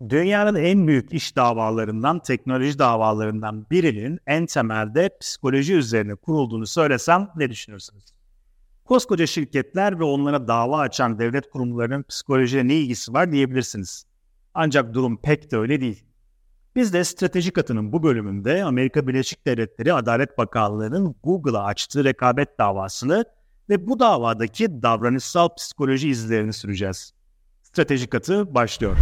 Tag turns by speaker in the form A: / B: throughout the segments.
A: Dünyanın en büyük iş davalarından, teknoloji davalarından birinin en temelde psikoloji üzerine kurulduğunu söylesem ne düşünürsünüz? Koskoca şirketler ve onlara dava açan devlet kurumlarının psikolojiye ne ilgisi var diyebilirsiniz. Ancak durum pek de öyle değil. Biz de strateji katının bu bölümünde Amerika Birleşik Devletleri Adalet Bakanlığı'nın Google'a açtığı rekabet davasını ve bu davadaki davranışsal psikoloji izlerini süreceğiz. Strateji katı başlıyor.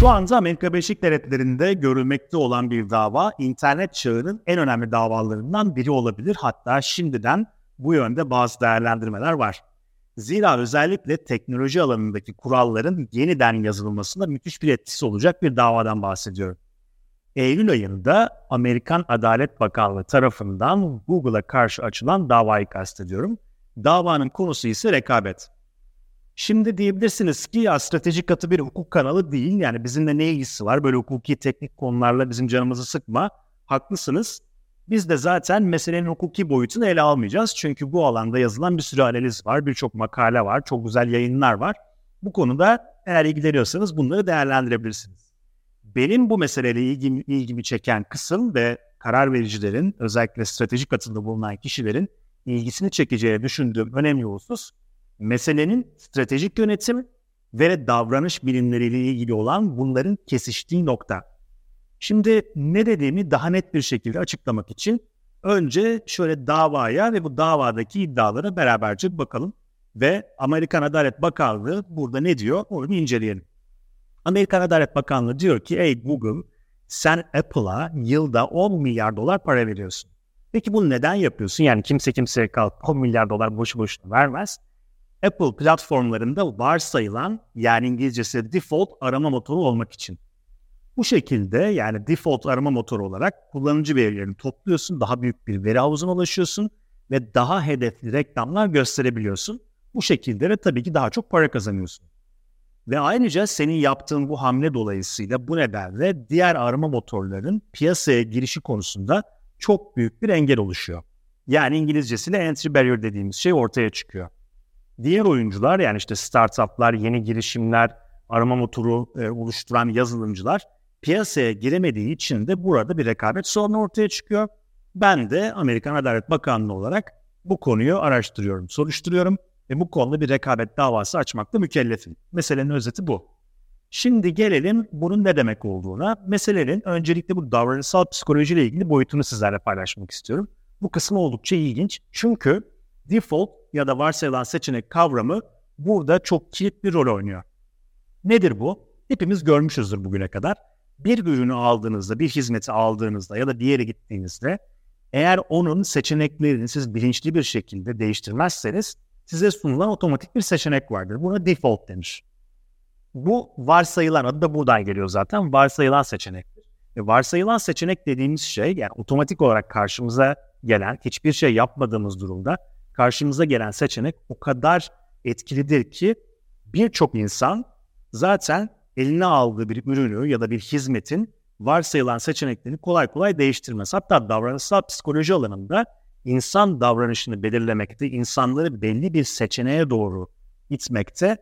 A: Şu anda Amerika Birleşik Devletleri'nde görülmekte olan bir dava internet çağının en önemli davalarından biri olabilir. Hatta şimdiden bu yönde bazı değerlendirmeler var. Zira özellikle teknoloji alanındaki kuralların yeniden yazılmasında müthiş bir etkisi olacak bir davadan bahsediyorum. Eylül ayında Amerikan Adalet Bakanlığı tarafından Google'a karşı açılan davayı kastediyorum. Davanın konusu ise rekabet. Şimdi diyebilirsiniz ki ya stratejik katı bir hukuk kanalı değil. Yani bizimle ne ilgisi var? Böyle hukuki teknik konularla bizim canımızı sıkma. Haklısınız. Biz de zaten meselenin hukuki boyutunu ele almayacağız. Çünkü bu alanda yazılan bir sürü analiz var, birçok makale var, çok güzel yayınlar var. Bu konuda eğer ilgileniyorsanız bunları değerlendirebilirsiniz. Benim bu meseleyle ilgimi, ilgimi çeken kısım ve karar vericilerin, özellikle stratejik katında bulunan kişilerin ilgisini çekeceği düşündüğüm önemli husus meselenin stratejik yönetim ve davranış bilimleriyle ilgili olan bunların kesiştiği nokta. Şimdi ne dediğimi daha net bir şekilde açıklamak için önce şöyle davaya ve bu davadaki iddialara beraberce bakalım ve Amerikan Adalet Bakanlığı burada ne diyor onu inceleyelim. Amerikan Adalet Bakanlığı diyor ki ey Google sen Apple'a yılda 10 milyar dolar para veriyorsun. Peki bunu neden yapıyorsun? Yani kimse kimseye kalk 10 milyar dolar boşu boşuna vermez. Apple platformlarında varsayılan yani İngilizcesi default arama motoru olmak için. Bu şekilde yani default arama motoru olarak kullanıcı verilerini topluyorsun, daha büyük bir veri havuzuna ulaşıyorsun ve daha hedefli reklamlar gösterebiliyorsun. Bu şekilde de tabii ki daha çok para kazanıyorsun. Ve ayrıca senin yaptığın bu hamle dolayısıyla bu nedenle diğer arama motorlarının piyasaya girişi konusunda çok büyük bir engel oluşuyor. Yani İngilizcesiyle entry barrier dediğimiz şey ortaya çıkıyor. Diğer oyuncular yani işte startuplar, yeni girişimler, arama motoru e, oluşturan yazılımcılar piyasaya giremediği için de burada bir rekabet sorunu ortaya çıkıyor. Ben de Amerikan Adalet Bakanlığı olarak bu konuyu araştırıyorum, soruşturuyorum ve bu konuda bir rekabet davası açmakla mükellefim. Meselenin özeti bu. Şimdi gelelim bunun ne demek olduğuna. Meselenin öncelikle bu davranışsal psikolojiyle ilgili boyutunu sizlerle paylaşmak istiyorum. Bu kısım oldukça ilginç. Çünkü default ya da varsayılan seçenek kavramı burada çok kilit bir rol oynuyor. Nedir bu? Hepimiz görmüşüzdür bugüne kadar. Bir ürünü aldığınızda, bir hizmeti aldığınızda ya da bir yere gittiğinizde eğer onun seçeneklerini siz bilinçli bir şekilde değiştirmezseniz size sunulan otomatik bir seçenek vardır. Buna default denir. Bu varsayılan adı da buradan geliyor zaten. Varsayılan seçenektir. Ve varsayılan seçenek dediğimiz şey yani otomatik olarak karşımıza gelen hiçbir şey yapmadığımız durumda karşımıza gelen seçenek o kadar etkilidir ki birçok insan zaten eline aldığı bir ürünü ya da bir hizmetin varsayılan seçeneklerini kolay kolay değiştirmez. Hatta davranışsal psikoloji alanında insan davranışını belirlemekte, insanları belli bir seçeneğe doğru itmekte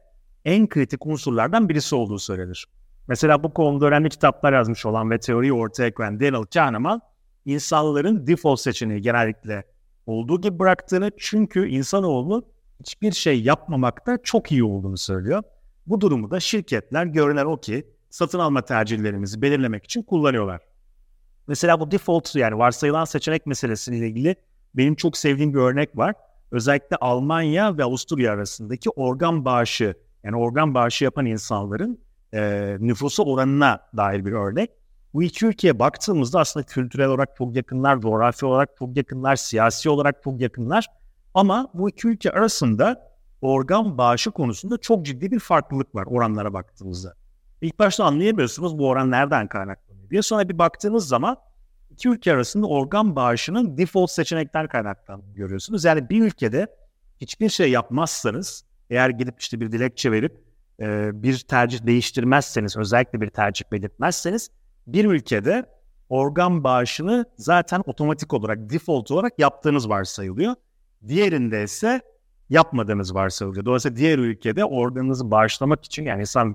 A: en kritik unsurlardan birisi olduğu söylenir. Mesela bu konuda önemli kitaplar yazmış olan ve teoriyi ortaya koyan Daniel Kahneman, insanların default seçeneği genellikle olduğu gibi bıraktığını çünkü insanoğlu hiçbir şey yapmamakta çok iyi olduğunu söylüyor. Bu durumu da şirketler görünen o ki satın alma tercihlerimizi belirlemek için kullanıyorlar. Mesela bu default yani varsayılan seçenek meselesiyle ilgili benim çok sevdiğim bir örnek var. Özellikle Almanya ve Avusturya arasındaki organ bağışı yani organ bağışı yapan insanların e, nüfusu oranına dair bir örnek. Bu iki ülkeye baktığımızda aslında kültürel olarak çok yakınlar, coğrafi olarak çok yakınlar, siyasi olarak çok yakınlar. Ama bu iki ülke arasında organ bağışı konusunda çok ciddi bir farklılık var oranlara baktığımızda. İlk başta anlayamıyorsunuz bu oran nereden kaynaklanıyor diye. Sonra bir baktığınız zaman iki ülke arasında organ bağışının default seçenekler kaynaklandığını görüyorsunuz. Yani bir ülkede hiçbir şey yapmazsanız, eğer gidip işte bir dilekçe verip bir tercih değiştirmezseniz, özellikle bir tercih belirtmezseniz bir ülkede organ bağışını zaten otomatik olarak, default olarak yaptığınız varsayılıyor. Diğerinde ise yapmadığınız varsayılıyor. Dolayısıyla diğer ülkede organınızı bağışlamak için yani insan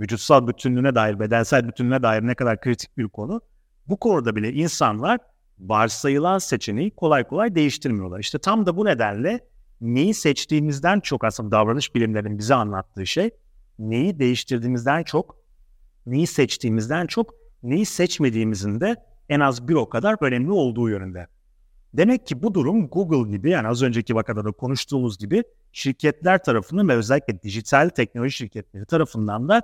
A: vücutsal bütünlüğüne dair, bedensel bütünlüğüne dair ne kadar kritik bir konu. Bu konuda bile insanlar varsayılan seçeneği kolay kolay değiştirmiyorlar. İşte tam da bu nedenle neyi seçtiğimizden çok aslında davranış bilimlerinin bize anlattığı şey neyi değiştirdiğimizden çok neyi seçtiğimizden çok neyi seçmediğimizin de en az bir o kadar önemli olduğu yönünde. Demek ki bu durum Google gibi yani az önceki vakada da konuştuğumuz gibi şirketler tarafından ve özellikle dijital teknoloji şirketleri tarafından da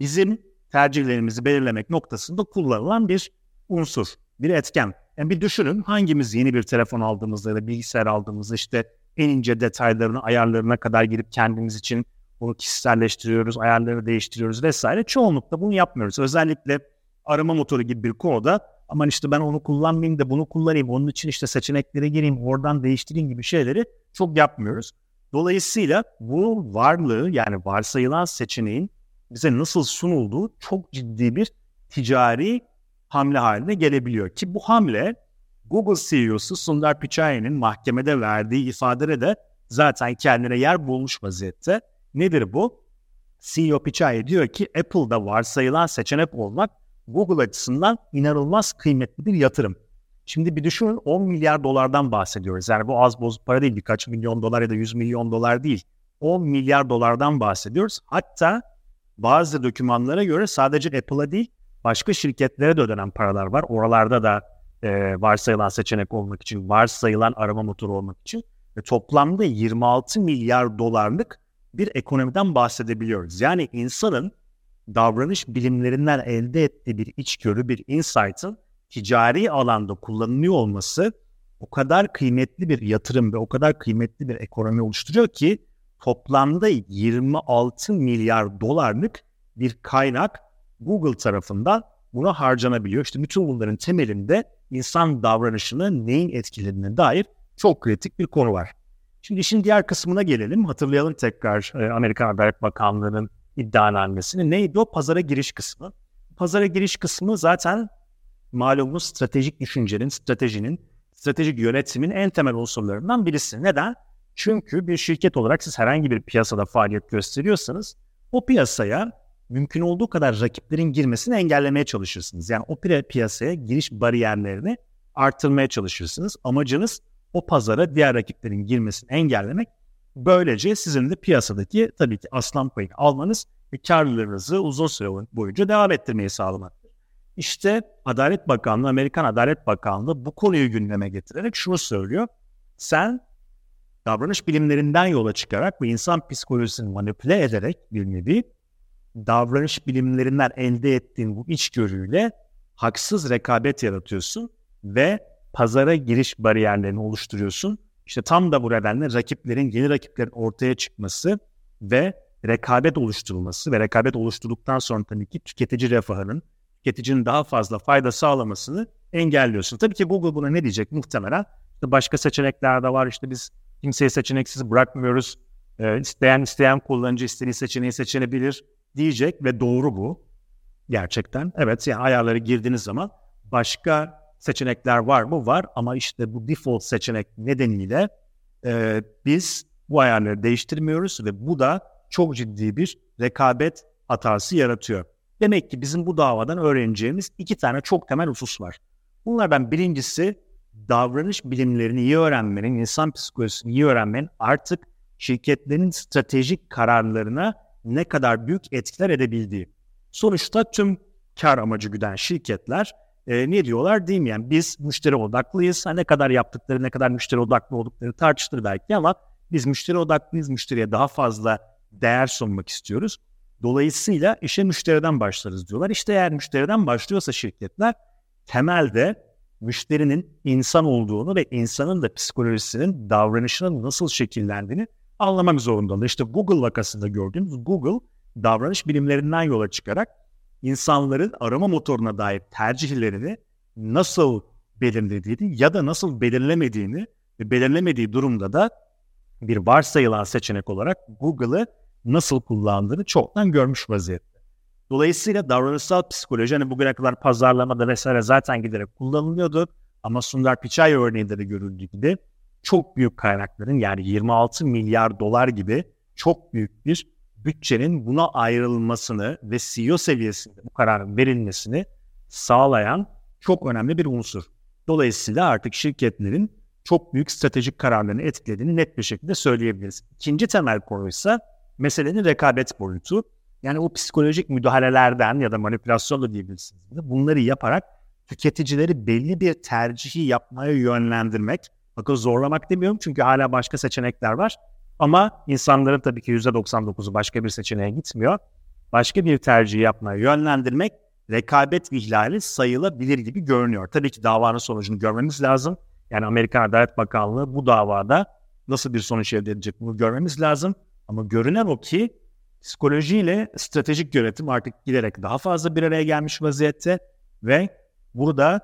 A: bizim tercihlerimizi belirlemek noktasında kullanılan bir unsur, bir etken. Yani bir düşünün hangimiz yeni bir telefon aldığımızda ya da bilgisayar aldığımızda işte en ince detaylarına, ayarlarına kadar girip kendimiz için bunu kişiselleştiriyoruz, ayarları değiştiriyoruz vesaire. Çoğunlukla bunu yapmıyoruz. Özellikle arama motoru gibi bir konuda aman işte ben onu kullanmayayım da bunu kullanayım, onun için işte seçeneklere gireyim, oradan değiştireyim gibi şeyleri çok yapmıyoruz. Dolayısıyla bu varlığı yani varsayılan seçeneğin bize nasıl sunulduğu çok ciddi bir ticari hamle haline gelebiliyor. Ki bu hamle Google CEO'su Sundar Pichai'nin mahkemede verdiği ifadede de zaten kendine yer bulmuş vaziyette. Nedir bu? CEO Pichai diyor ki Apple'da varsayılan seçenek olmak Google açısından inanılmaz kıymetli bir yatırım. Şimdi bir düşünün 10 milyar dolardan bahsediyoruz. Yani bu az boz para değil birkaç milyon dolar ya da 100 milyon dolar değil. 10 milyar dolardan bahsediyoruz. Hatta bazı dokümanlara göre sadece Apple'a değil başka şirketlere de ödenen paralar var. Oralarda da e, varsayılan seçenek olmak için, varsayılan arama motoru olmak için ve toplamda 26 milyar dolarlık bir ekonomiden bahsedebiliyoruz. Yani insanın davranış bilimlerinden elde ettiği bir içgörü, bir insight'ın ticari alanda kullanılıyor olması o kadar kıymetli bir yatırım ve o kadar kıymetli bir ekonomi oluşturuyor ki toplamda 26 milyar dolarlık bir kaynak Google tarafından buna harcanabiliyor. İşte bütün bunların temelinde insan davranışını neyin etkilediğine dair çok kritik bir konu var. Şimdi işin diğer kısmına gelelim. Hatırlayalım tekrar e, Amerikan Adalet Bakanlığı'nın iddianamesini. Neydi o? Pazara giriş kısmı. Pazara giriş kısmı zaten malumunuz stratejik düşüncenin, stratejinin, stratejik yönetimin en temel unsurlarından birisi. Neden? Çünkü bir şirket olarak siz herhangi bir piyasada faaliyet gösteriyorsanız o piyasaya mümkün olduğu kadar rakiplerin girmesini engellemeye çalışırsınız. Yani o piyasaya giriş bariyerlerini arttırmaya çalışırsınız. Amacınız o pazara diğer rakiplerin girmesini engellemek. Böylece sizin de piyasadaki tabii ki aslan payını almanız ve karlılığınızı uzun süre boyunca devam ettirmeyi sağlamaktır. İşte Adalet Bakanlığı, Amerikan Adalet Bakanlığı bu konuyu gündeme getirerek şunu söylüyor. Sen davranış bilimlerinden yola çıkarak ve insan psikolojisini manipüle ederek bir nevi davranış bilimlerinden elde ettiğin bu içgörüyle haksız rekabet yaratıyorsun ve pazara giriş bariyerlerini oluşturuyorsun. İşte tam da bu nedenle rakiplerin, yeni rakiplerin ortaya çıkması ve rekabet oluşturulması ve rekabet oluşturduktan sonra tabii ki tüketici refahının, tüketicinin daha fazla fayda sağlamasını engelliyorsun. Tabii ki Google buna ne diyecek muhtemelen? İşte başka seçenekler de var. İşte biz kimseyi seçeneksiz bırakmıyoruz. Ee, isteyen isteyen kullanıcı istediği seçeneği seçenebilir diyecek ve doğru bu. Gerçekten. Evet yani ayarları girdiğiniz zaman başka seçenekler var mı? Var ama işte bu default seçenek nedeniyle e, biz bu ayarları değiştirmiyoruz ve bu da çok ciddi bir rekabet hatası yaratıyor. Demek ki bizim bu davadan öğreneceğimiz iki tane çok temel husus var. Bunlardan birincisi davranış bilimlerini iyi öğrenmenin, insan psikolojisini iyi öğrenmenin artık şirketlerin stratejik kararlarına ne kadar büyük etkiler edebildiği. Sonuçta tüm kar amacı güden şirketler e, ne diyorlar değil mi? Yani biz müşteri odaklıyız. Ha, ne kadar yaptıkları, ne kadar müşteri odaklı oldukları tartışılır belki ama biz müşteri odaklıyız. Müşteriye daha fazla değer sunmak istiyoruz. Dolayısıyla işe müşteriden başlarız diyorlar. İşte eğer müşteriden başlıyorsa şirketler temelde müşterinin insan olduğunu ve insanın da psikolojisinin, davranışının nasıl şekillendiğini anlamak zorundalar. İşte Google vakasında gördüğünüz Google davranış bilimlerinden yola çıkarak insanların arama motoruna dair tercihlerini nasıl belirlediğini ya da nasıl belirlemediğini ve belirlemediği durumda da bir varsayılan seçenek olarak Google'ı nasıl kullandığını çoktan görmüş vaziyette. Dolayısıyla davranışsal psikoloji hani bugüne kadar pazarlamada vesaire zaten giderek kullanılıyordu. Ama Sundar Pichai örneğinde de görüldüğü gibi çok büyük kaynakların yani 26 milyar dolar gibi çok büyük bir bütçenin buna ayrılmasını ve CEO seviyesinde bu kararın verilmesini sağlayan çok önemli bir unsur. Dolayısıyla artık şirketlerin çok büyük stratejik kararlarını etkilediğini net bir şekilde söyleyebiliriz. İkinci temel konu ise meselenin rekabet boyutu. Yani o psikolojik müdahalelerden ya da manipülasyon da diyebilirsiniz. Bunları yaparak tüketicileri belli bir tercihi yapmaya yönlendirmek. Bakın zorlamak demiyorum çünkü hala başka seçenekler var. Ama insanların tabii ki %99'u başka bir seçeneğe gitmiyor. Başka bir tercih yapmaya yönlendirmek rekabet ihlali sayılabilir gibi görünüyor. Tabii ki davanın sonucunu görmemiz lazım. Yani Amerikan Adalet Bakanlığı bu davada nasıl bir sonuç elde edecek bunu görmemiz lazım. Ama görünen o ki psikolojiyle stratejik yönetim artık giderek daha fazla bir araya gelmiş vaziyette ve burada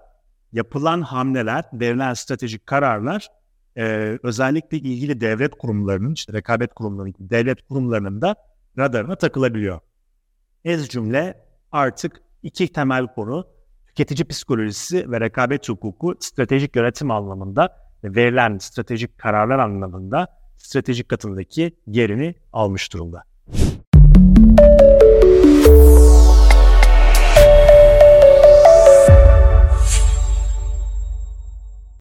A: yapılan hamleler, verilen stratejik kararlar e, özellikle ilgili devlet kurumlarının, işte rekabet kurumlarının, devlet kurumlarının da radarına takılabiliyor. Ez cümle artık iki temel konu tüketici psikolojisi ve rekabet hukuku stratejik yönetim anlamında ve verilen stratejik kararlar anlamında stratejik katındaki yerini almış durumda.